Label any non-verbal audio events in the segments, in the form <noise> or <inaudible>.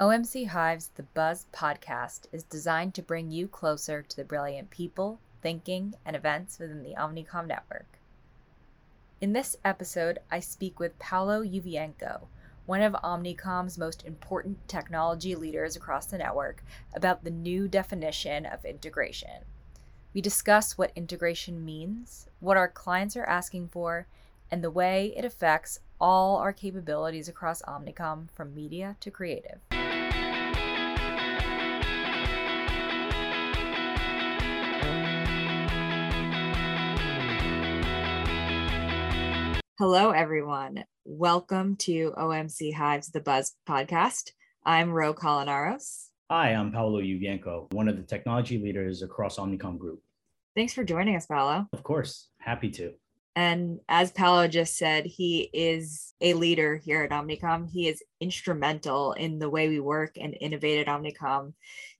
OMC Hive's The Buzz podcast is designed to bring you closer to the brilliant people, thinking, and events within the Omnicom network. In this episode, I speak with Paolo Yuvienco, one of Omnicom's most important technology leaders across the network, about the new definition of integration. We discuss what integration means, what our clients are asking for, and the way it affects all our capabilities across Omnicom from media to creative. Hello, everyone. Welcome to OMC Hive's The Buzz podcast. I'm Ro Colinaros. Hi, I'm Paolo Yuvienco, one of the technology leaders across Omnicom Group. Thanks for joining us, Paolo. Of course, happy to. And as Paolo just said, he is a leader here at Omnicom. He is instrumental in the way we work and innovate at Omnicom.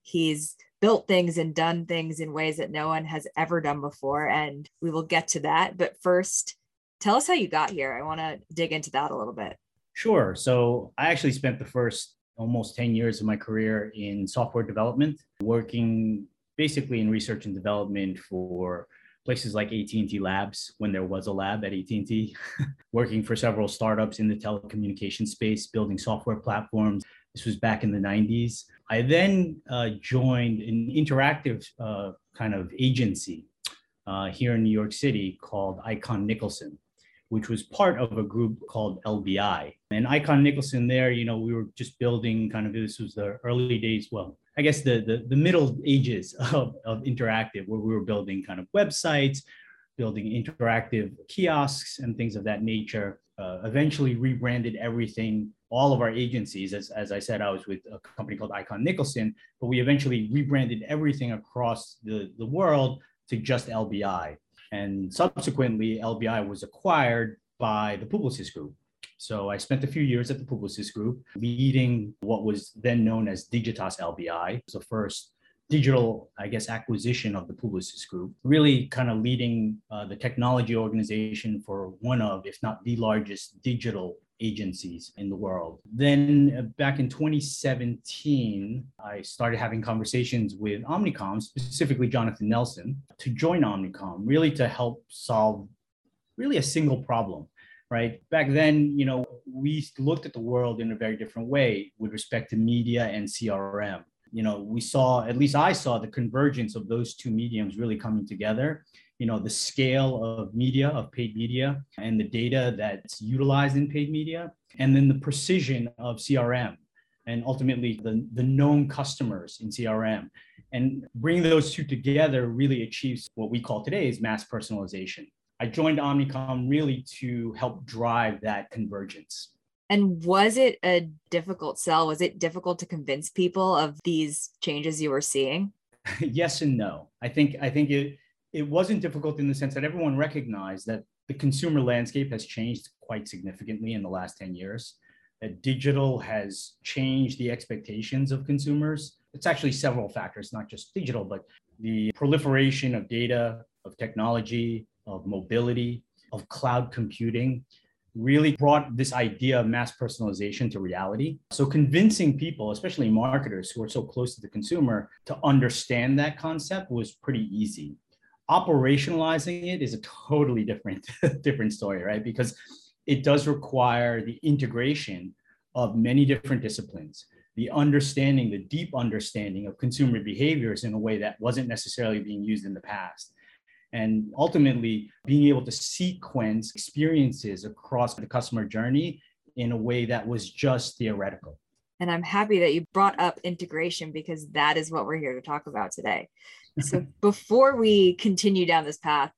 He's built things and done things in ways that no one has ever done before. And we will get to that. But first, tell us how you got here. I want to dig into that a little bit. Sure. So I actually spent the first almost 10 years of my career in software development, working basically in research and development for places like AT&T Labs when there was a lab at AT&T, <laughs> working for several startups in the telecommunication space, building software platforms. This was back in the 90s. I then uh, joined an interactive uh, kind of agency uh, here in New York City called Icon Nicholson, which was part of a group called LBI. And Icon Nicholson there, you know, we were just building kind of, this was the early days, well, I guess the, the, the middle ages <laughs> of, of interactive, where we were building kind of websites, building interactive kiosks and things of that nature. Uh, eventually rebranded everything, all of our agencies. As, as I said, I was with a company called Icon Nicholson, but we eventually rebranded everything across the, the world to just LBI. And subsequently, LBI was acquired by the Publicis Group. So I spent a few years at the Publicis Group, leading what was then known as Digitas LBI. It was the first digital, I guess, acquisition of the Publicis Group, really kind of leading uh, the technology organization for one of, if not the largest digital agencies in the world. Then uh, back in 2017, I started having conversations with Omnicom, specifically Jonathan Nelson, to join Omnicom, really to help solve really a single problem right? Back then, you know, we looked at the world in a very different way with respect to media and CRM. You know, we saw, at least I saw the convergence of those two mediums really coming together. You know, the scale of media, of paid media, and the data that's utilized in paid media, and then the precision of CRM and ultimately the, the known customers in CRM. And bringing those two together really achieves what we call today is mass personalization. I joined Omnicom really to help drive that convergence. And was it a difficult sell? Was it difficult to convince people of these changes you were seeing? <laughs> yes and no. I think I think it it wasn't difficult in the sense that everyone recognized that the consumer landscape has changed quite significantly in the last 10 years. That digital has changed the expectations of consumers. It's actually several factors, not just digital, but the proliferation of data, of technology, of mobility, of cloud computing, really brought this idea of mass personalization to reality. So, convincing people, especially marketers who are so close to the consumer, to understand that concept was pretty easy. Operationalizing it is a totally different, <laughs> different story, right? Because it does require the integration of many different disciplines, the understanding, the deep understanding of consumer behaviors in a way that wasn't necessarily being used in the past and ultimately being able to sequence experiences across the customer journey in a way that was just theoretical. And I'm happy that you brought up integration because that is what we're here to talk about today. So, <laughs> before we continue down this path,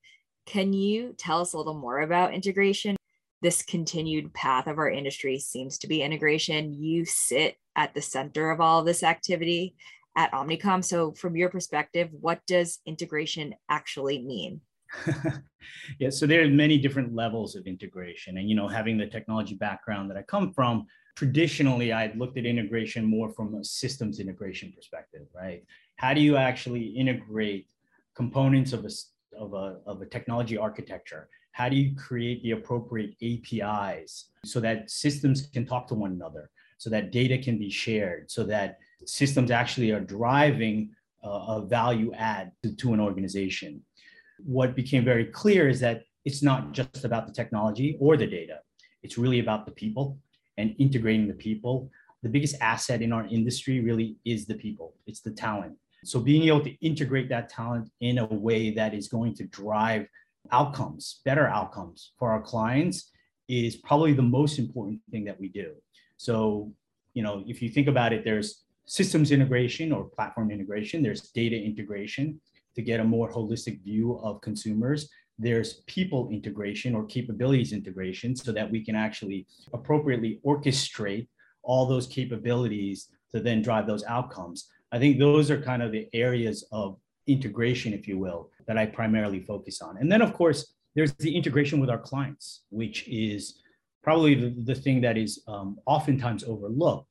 can you tell us a little more about integration? This continued path of our industry seems to be integration. You sit at the center of all of this activity at Omnicom. So, from your perspective, what does integration actually mean? <laughs> yeah, so there are many different levels of integration. And, you know, having the technology background that I come from, traditionally I'd looked at integration more from a systems integration perspective, right? How do you actually integrate components of a, of a, of a technology architecture? How do you create the appropriate APIs so that systems can talk to one another? so that data can be shared, so that systems actually are driving uh, a value add to, to an organization. What became very clear is that it's not just about the technology or the data, it's really about the people and integrating the people. The biggest asset in our industry really is the people, it's the talent. So being able to integrate that talent in a way that is going to drive outcomes, better outcomes for our clients is probably the most important thing that we do. So, you know, if you think about it, there's systems integration or platform integration, there's data integration to get a more holistic view of consumers. There's people integration or capabilities integration so that we can actually appropriately orchestrate all those capabilities to then drive those outcomes. I think those are kind of the areas of integration, if you will, that I primarily focus on. And then, of course, there's the integration with our clients, which is probably the, the thing that is um, oftentimes overlooked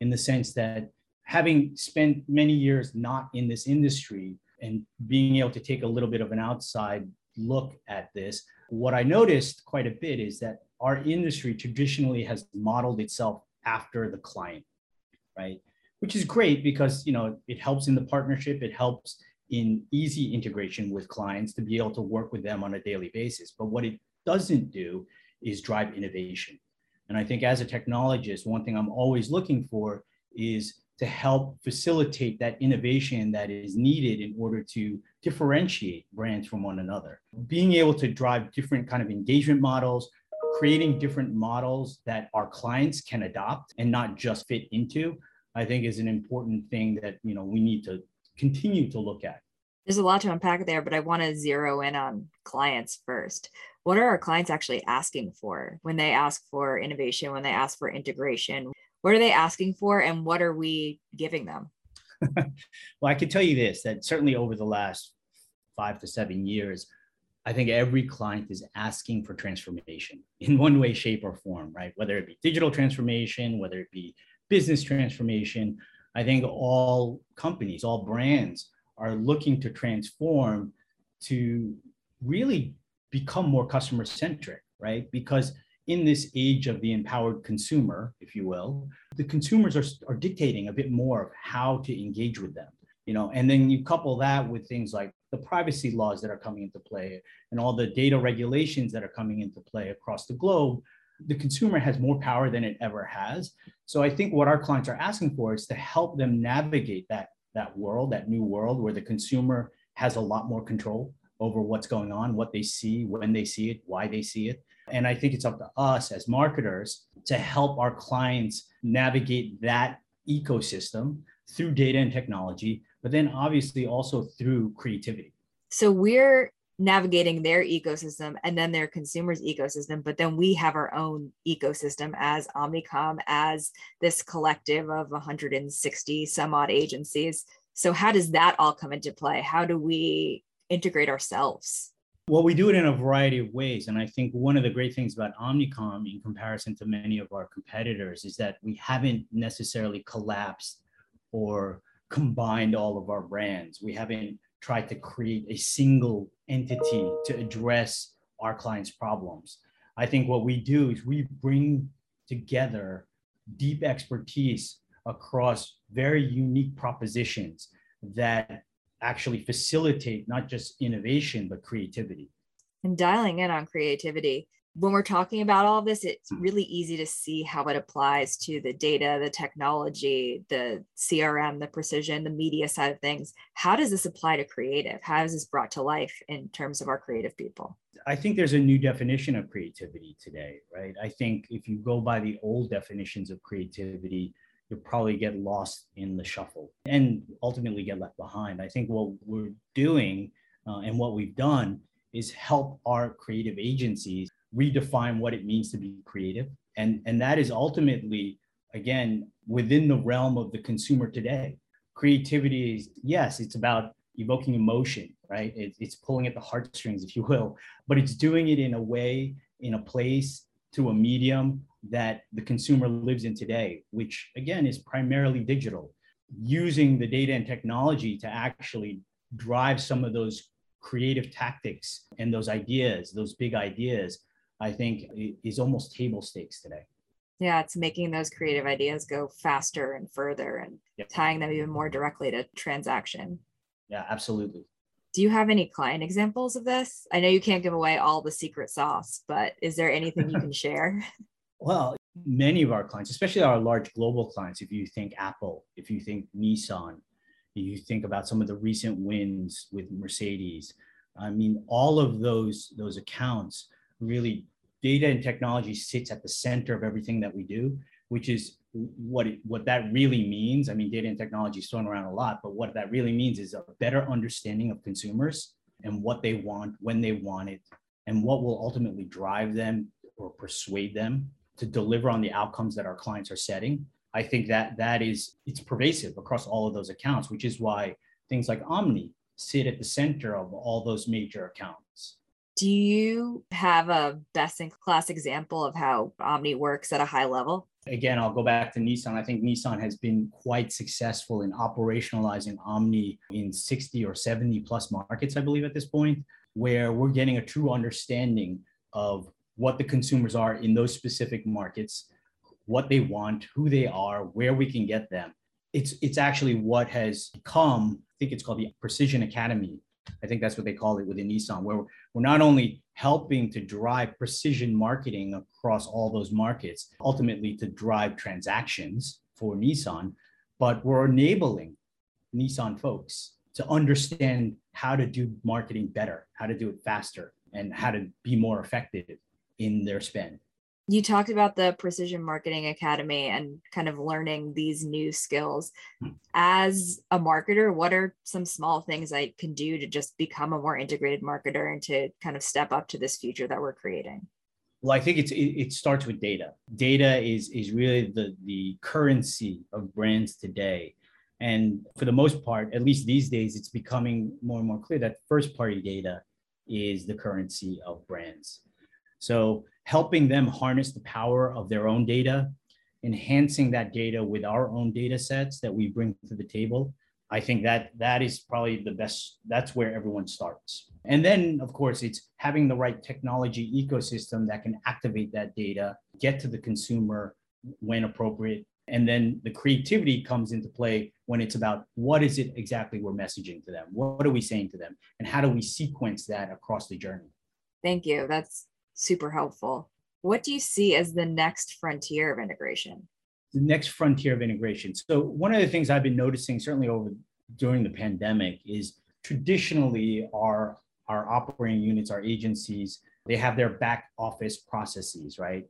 in the sense that having spent many years not in this industry and being able to take a little bit of an outside look at this, what I noticed quite a bit is that our industry traditionally has modeled itself after the client, right? Which is great because you know it helps in the partnership, it helps in easy integration with clients to be able to work with them on a daily basis. But what it doesn't do is drive innovation. And I think as a technologist, one thing I'm always looking for is to help facilitate that innovation that is needed in order to differentiate brands from one another. Being able to drive different kind of engagement models, creating different models that our clients can adopt and not just fit into, I think is an important thing that, you know, we need to continue to look at. There's a lot to unpack there, but I want to zero in on clients first. What are our clients actually asking for when they ask for innovation, when they ask for integration? What are they asking for, and what are we giving them? <laughs> well, I can tell you this that certainly over the last five to seven years, I think every client is asking for transformation in one way, shape, or form, right? Whether it be digital transformation, whether it be business transformation. I think all companies, all brands are looking to transform to really become more customer centric, right? Because in this age of the empowered consumer, if you will, the consumers are, are dictating a bit more of how to engage with them. You know, and then you couple that with things like the privacy laws that are coming into play and all the data regulations that are coming into play across the globe, the consumer has more power than it ever has. So I think what our clients are asking for is to help them navigate that that world, that new world where the consumer has a lot more control over what's going on, what they see, when they see it, why they see it. And I think it's up to us as marketers to help our clients navigate that ecosystem through data and technology, but then obviously also through creativity. So we're navigating their ecosystem and then their consumers ecosystem but then we have our own ecosystem as omnicom as this collective of 160 some odd agencies. So how does that all come into play? How do we integrate ourselves well we do it in a variety of ways and i think one of the great things about omnicom in comparison to many of our competitors is that we haven't necessarily collapsed or combined all of our brands we haven't tried to create a single entity to address our clients' problems. I think what we do is we bring together deep expertise across very unique propositions that actually facilitate not just innovation, but creativity. And dialing in on creativity, when we're talking about all this, it's hmm. really easy to see how it applies to the data, the technology, the CRM, the precision, the media side of things. How does this apply to creative? How is this brought to life in terms of our creative people? I think there's a new definition of creativity today, right? I think if you go by the old definitions of creativity, you'll probably get lost in the shuffle and ultimately get left behind. I think what we're doing uh, and what we've done is help our creative agencies redefine what it means to be creative. And, and that is ultimately, again, within the realm of the consumer today. Creativity is, yes, it's about evoking emotion, right? It, it's pulling at the heartstrings, if you will, but it's doing it in a way, in a place, to a medium that the consumer lives in today, which again is primarily digital, using the data and technology to actually drive some of those creative tactics and those ideas, those big ideas I think is almost table stakes today. Yeah, it's making those creative ideas go faster and further and yep. tying them even more directly to transaction. Yeah, absolutely. Do you have any client examples of this? I know you can't give away all the secret sauce, but is there anything you <laughs> can share? Well, many of our clients, especially our large global clients, if you think Apple, if you think Nissan, you think about some of the recent wins with Mercedes. I mean, all of those those accounts really data and technology sits at the center of everything that we do, which is what it, what that really means. I mean, data and technology is thrown around a lot, but what that really means is a better understanding of consumers and what they want, when they want it, and what will ultimately drive them or persuade them to deliver on the outcomes that our clients are setting. I think that that is it's pervasive across all of those accounts, which is why things like Omni sit at the center of all those major accounts. Do you have a best in class example of how Omni works at a high level? Again, I'll go back to Nissan. I think Nissan has been quite successful in operationalizing Omni in 60 or 70 plus markets, I believe, at this point, where we're getting a true understanding of what the consumers are in those specific markets, what they want, who they are, where we can get them. It's it's actually what has come. I think it's called the Precision Academy. I think that's what they call it within Nissan, where we're not only helping to drive precision marketing across all those markets, ultimately to drive transactions for Nissan, but we're enabling Nissan folks to understand how to do marketing better, how to do it faster, and how to be more effective in their spend. You talked about the Precision Marketing Academy and kind of learning these new skills. Hmm. As a marketer, what are some small things I can do to just become a more integrated marketer and to kind of step up to this future that we're creating? Well, I think it's it, it starts with data. Data is is really the the currency of brands today. And for the most part, at least these days, it's becoming more and more clear that first party data is the currency of brands. So helping them harness the power of their own data, enhancing that data with our own data sets that we bring to the table. I think that that is probably the best, that's where everyone starts. And then, of course, it's having the right technology ecosystem that can activate that data, get to the consumer when appropriate. And then the creativity comes into play when it's about what is it exactly we're messaging to them? What are we saying to them? And how do we sequence that across the journey? Thank you. That's super helpful. What do you see as the next frontier of integration? The next frontier of integration. So one of the things I've been noticing, certainly over during the pandemic, is traditionally our our operating units, our agencies, they have their back office processes, right?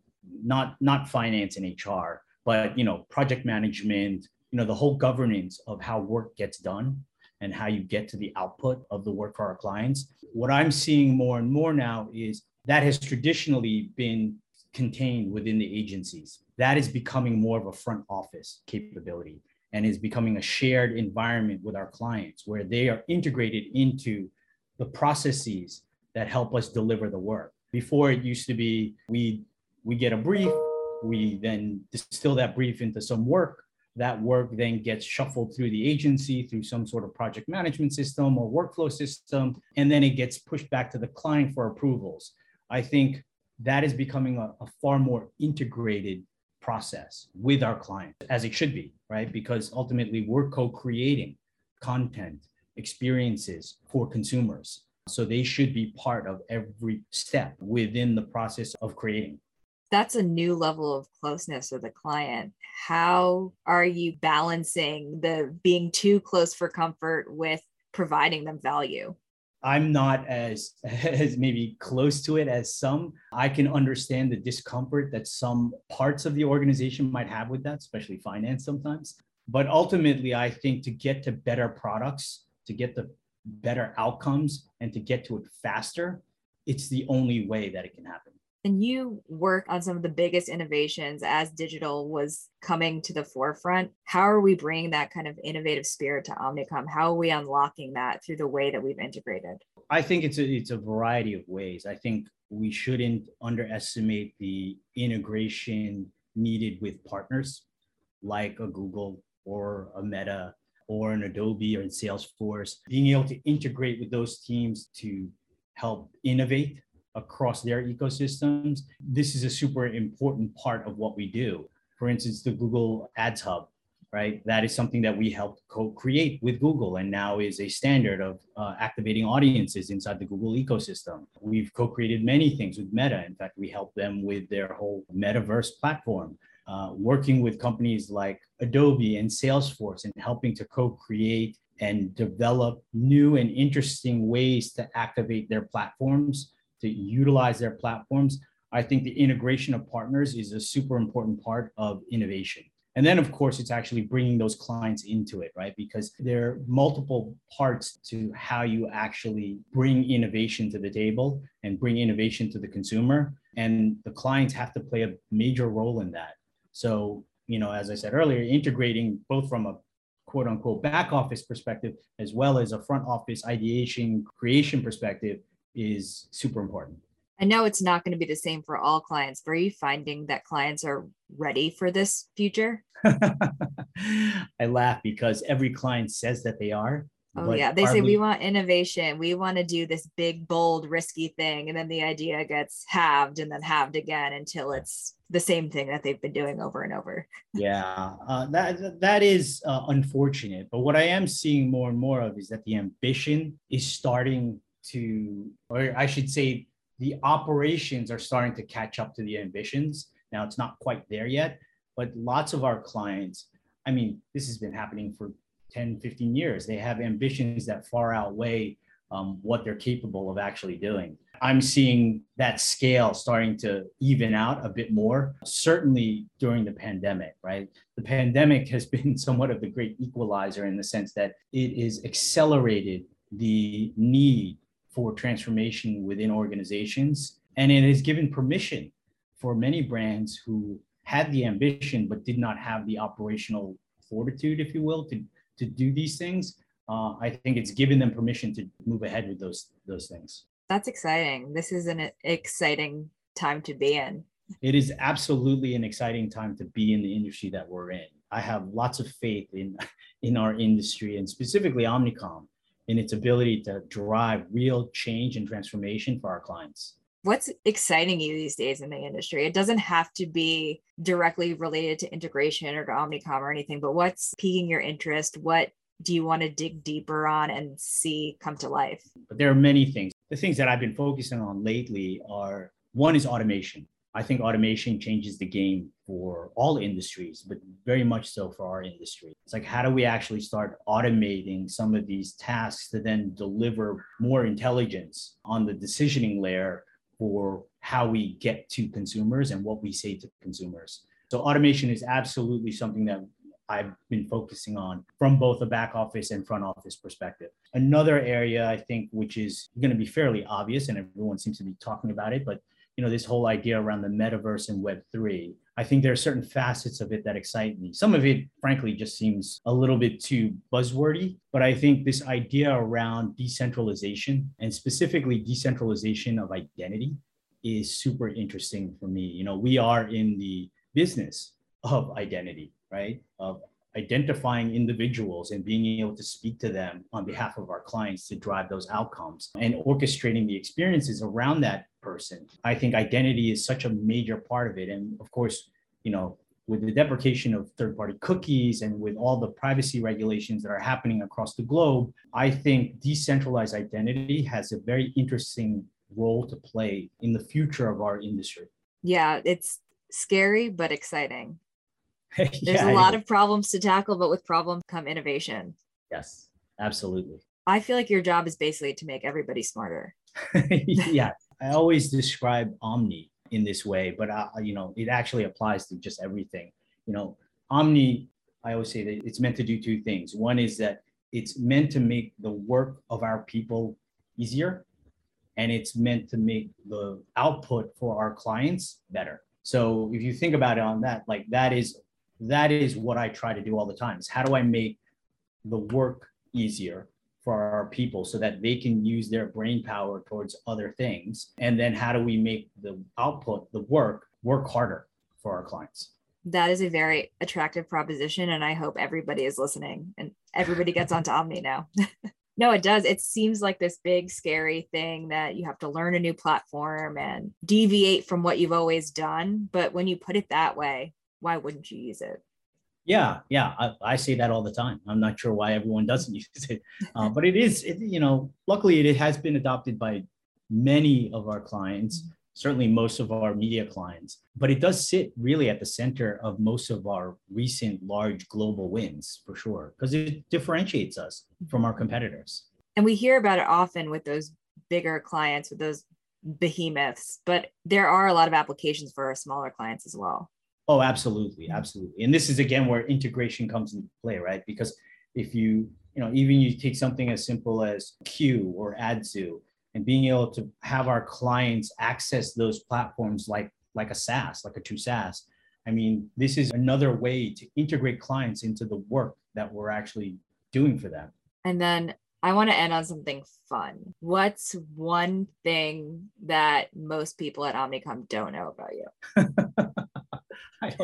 Not not finance and HR, but you know, project management, you know, the whole governance of how work gets done and how you get to the output of the work for our clients. What I'm seeing more and more now is that has traditionally been contained within the agencies. That is becoming more of a front office capability and is becoming a shared environment with our clients where they are integrated into the processes that help us deliver the work. Before it used to be we we get a brief, we then distill that brief into some work. That work then gets shuffled through the agency through some sort of project management system or workflow system, and then it gets pushed back to the client for approvals. I think that is becoming a, a far more integrated process with our clients, as it should be, right? Because ultimately we're co-creating content, experiences for consumers. So they should be part of every step within the process of creating. That's a new level of closeness with a client. How are you balancing the being too close for comfort with providing them value? I'm not as <laughs> as maybe close to it as some. I can understand the discomfort that some parts of the organization might have with that, especially finance sometimes. But ultimately, I think to get to better products, to get the better outcomes, and to get to it faster, it's the only way that it can happen and you work on some of the biggest innovations as digital was coming to the forefront. How are we bringing that kind of innovative spirit to Omnicom? How are we unlocking that through the way that we've integrated? I think it's a, it's a variety of ways. I think we shouldn't underestimate the integration needed with partners like a Google or a Meta or an Adobe or in Salesforce, being able to integrate with those teams to help innovate across their ecosystems, this is a super important part of what we do. For instance, the Google Ads Hub, right? That is something that we helped co-create with Google and now is a standard of uh, activating audiences inside the Google ecosystem. We've co-created many things with Meta. In fact, we helped them with their whole metaverse platform. Uh, working with companies like Adobe and Salesforce and helping to co-create and develop new and interesting ways to activate their platforms, to utilize their platforms. I think the integration of partners is a super important part of innovation. And then, of course, it's actually bringing those clients into it, right? Because there are multiple parts to how you actually bring innovation to the table and bring innovation to the consumer. And the clients have to play a major role in that. So, you know, as I said earlier, integrating both from a quote unquote back office perspective as well as a front office ideation creation perspective is super important. I know it's not going to be the same for all clients, but are you finding that clients are ready for this future? <laughs> I laugh because every client says that they are. Oh, yeah. They say we... we want innovation. We want to do this big, bold, risky thing. And then the idea gets halved and then halved again until it's the same thing that they've been doing over and over. yeah. Uh, that, that is uh, unfortunate. But what I am seeing more and more of is that the ambition is starting to, or I should say, the operations are starting to catch up to the ambitions. Now it's not quite there yet, but lots of our clients, I mean, this has been happening for 10, 15 years. They have ambitions that far outweigh um, what they're capable of actually doing. I'm seeing that scale starting to even out a bit more, certainly during the pandemic, right? The pandemic has been <laughs> somewhat of the great equalizer in the sense that it has accelerated the need for transformation within organizations. And it has given permission for many brands who had the ambition but did not have the operational fortitude, if you will, to, to do these things. Uh, I think it's given them permission to move ahead with those those things. That's exciting. This is an exciting time to be in. It is absolutely an exciting time to be in the industry that we're in. I have lots of faith in <laughs> in our industry and specifically Omnicom in its ability to drive real change and transformation for our clients. What's exciting you these days in the industry? It doesn't have to be directly related to integration or to Omnicom or anything, but what's piquing your interest? What do you want to dig deeper on and see come to life? But there are many things. The things that I've been focusing on lately are one is automation. I think automation changes the game for all industries, but very much so for our industry. It's like, how do we actually start automating some of these tasks to then deliver more intelligence on the decisioning layer for how we get to consumers and what we say to consumers? So, automation is absolutely something that I've been focusing on from both a back office and front office perspective. Another area I think, which is going to be fairly obvious, and everyone seems to be talking about it, but you know this whole idea around the metaverse and web 3 i think there are certain facets of it that excite me. Some of it frankly just seems a little bit too buzzwordy but i think this idea around decentralization and specifically decentralization of identity is super interesting for me. You know we are in the business of identity right? Of identifying individuals and being able to speak to them on behalf of our clients to drive those outcomes and orchestrating the experiences around that person. I think identity is such a major part of it. And of course, you know, with the deprecation of third party cookies and with all the privacy regulations that are happening across the globe, I think decentralized identity has a very interesting role to play in the future of our industry. Yeah, it's scary but exciting. <laughs> There's yeah, a lot of problems to tackle, but with problems come innovation. Yes, absolutely. I feel like your job is basically to make everybody smarter. <laughs> yeah, I always describe Omni in this way, but uh, you know, it actually applies to just everything. You know, Omni, I always say that it's meant to do two things. One is that it's meant to make the work of our people easier, and it's meant to make the output for our clients better. So if you think about it on that, like that is that is what I try to do all the time. Is how do I make the work easier for our people so that they can use their brain power towards other things and then how do we make the output the work work harder for our clients that is a very attractive proposition and i hope everybody is listening and everybody gets onto omni now <laughs> No, it does. It seems like this big, scary thing that you have to learn a new platform and deviate from what you've always done. But when you put it that way, why wouldn't you use it? Yeah, yeah, I, I say that all the time. I'm not sure why everyone <laughs> doesn't use it, uh, but it is, it, you know, luckily it has been adopted by many of our clients, certainly most of our media clients, but it does sit really at the center of most of our recent large global wins for sure, because it differentiates us from our competitors. And we hear about it often with those bigger clients, with those behemoths, but there are a lot of applications for our smaller clients as well. Oh, absolutely, absolutely. And this is again where integration comes into play, right? Because if you, you know, even you take something as simple as Q or Adzu and being able to have our clients access those platforms like like a SaaS, like a true SaaS. I mean, this is another way to integrate clients into the work that we're actually doing for them. And then I want to end on something fun. What's one thing that most people at Omnicom don't know about you? <laughs> <laughs> I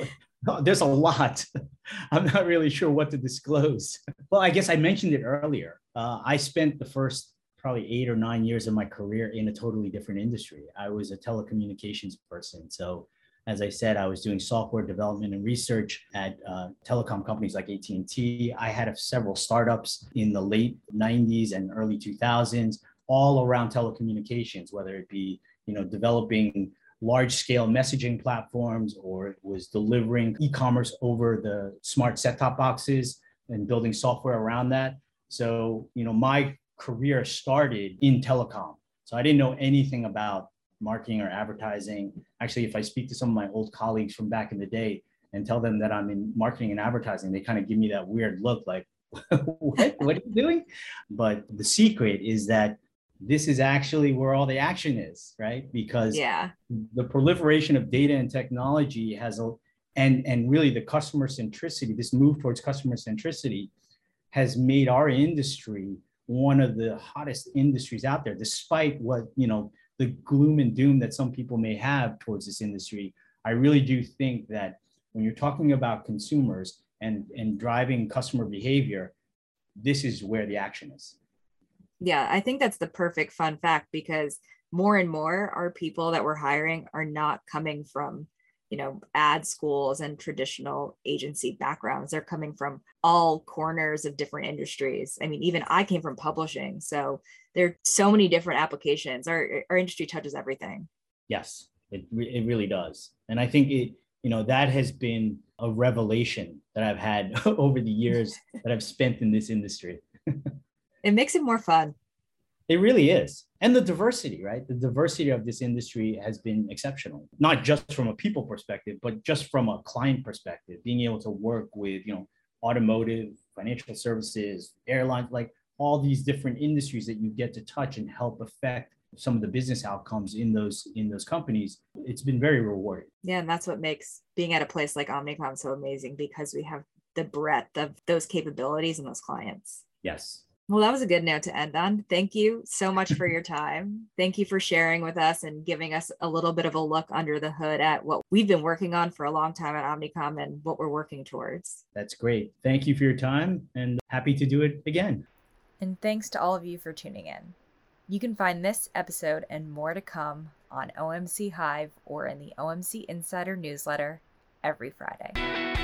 don't, there's a lot. <laughs> I'm not really sure what to disclose. Well, I guess I mentioned it earlier. Uh, I spent the first probably eight or nine years of my career in a totally different industry. I was a telecommunications person. So as I said, I was doing software development and research at uh, telecom companies like AT&T. I had several startups in the late 90s and early 2000s, all around telecommunications, whether it be you know developing large scale messaging platforms or it was delivering e-commerce over the smart set-top boxes and building software around that. So, you know, my career started in telecom. So I didn't know anything about marketing or advertising. Actually, if I speak to some of my old colleagues from back in the day and tell them that I'm in marketing and advertising, they kind of give me that weird look like, <laughs> what, what are you doing? But the secret is that this is actually where all the action is, right? Because yeah. the proliferation of data and technology has a and and really the customer centricity, this move towards customer centricity has made our industry one of the hottest industries out there, despite what you know the gloom and doom that some people may have towards this industry. I really do think that when you're talking about consumers and and driving customer behavior, this is where the action is yeah, I think that's the perfect fun fact because more and more our people that we're hiring are not coming from, you know, ad schools and traditional agency backgrounds. They're coming from all corners of different industries. I mean, even I came from publishing. So there are so many different applications. Our, our industry touches everything. Yes, it, it really does. And I think it, you know, that has been a revelation that I've had <laughs> over the years <laughs> that I've spent in this industry. <laughs> it makes it more fun. It really is. And the diversity, right? The diversity of this industry has been exceptional, not just from a people perspective, but just from a client perspective, being able to work with, you know, automotive, financial services, airlines, like all these different industries that you get to touch and help affect some of the business outcomes in those in those companies it's been very rewarding yeah and that's what makes being at a place like omnicom so amazing because we have the breadth of those capabilities and those clients yes well, that was a good note to end on. Thank you so much for your time. Thank you for sharing with us and giving us a little bit of a look under the hood at what we've been working on for a long time at Omnicom and what we're working towards. That's great. Thank you for your time and happy to do it again. And thanks to all of you for tuning in. You can find this episode and more to come on OMC Hive or in the OMC Insider newsletter every Friday.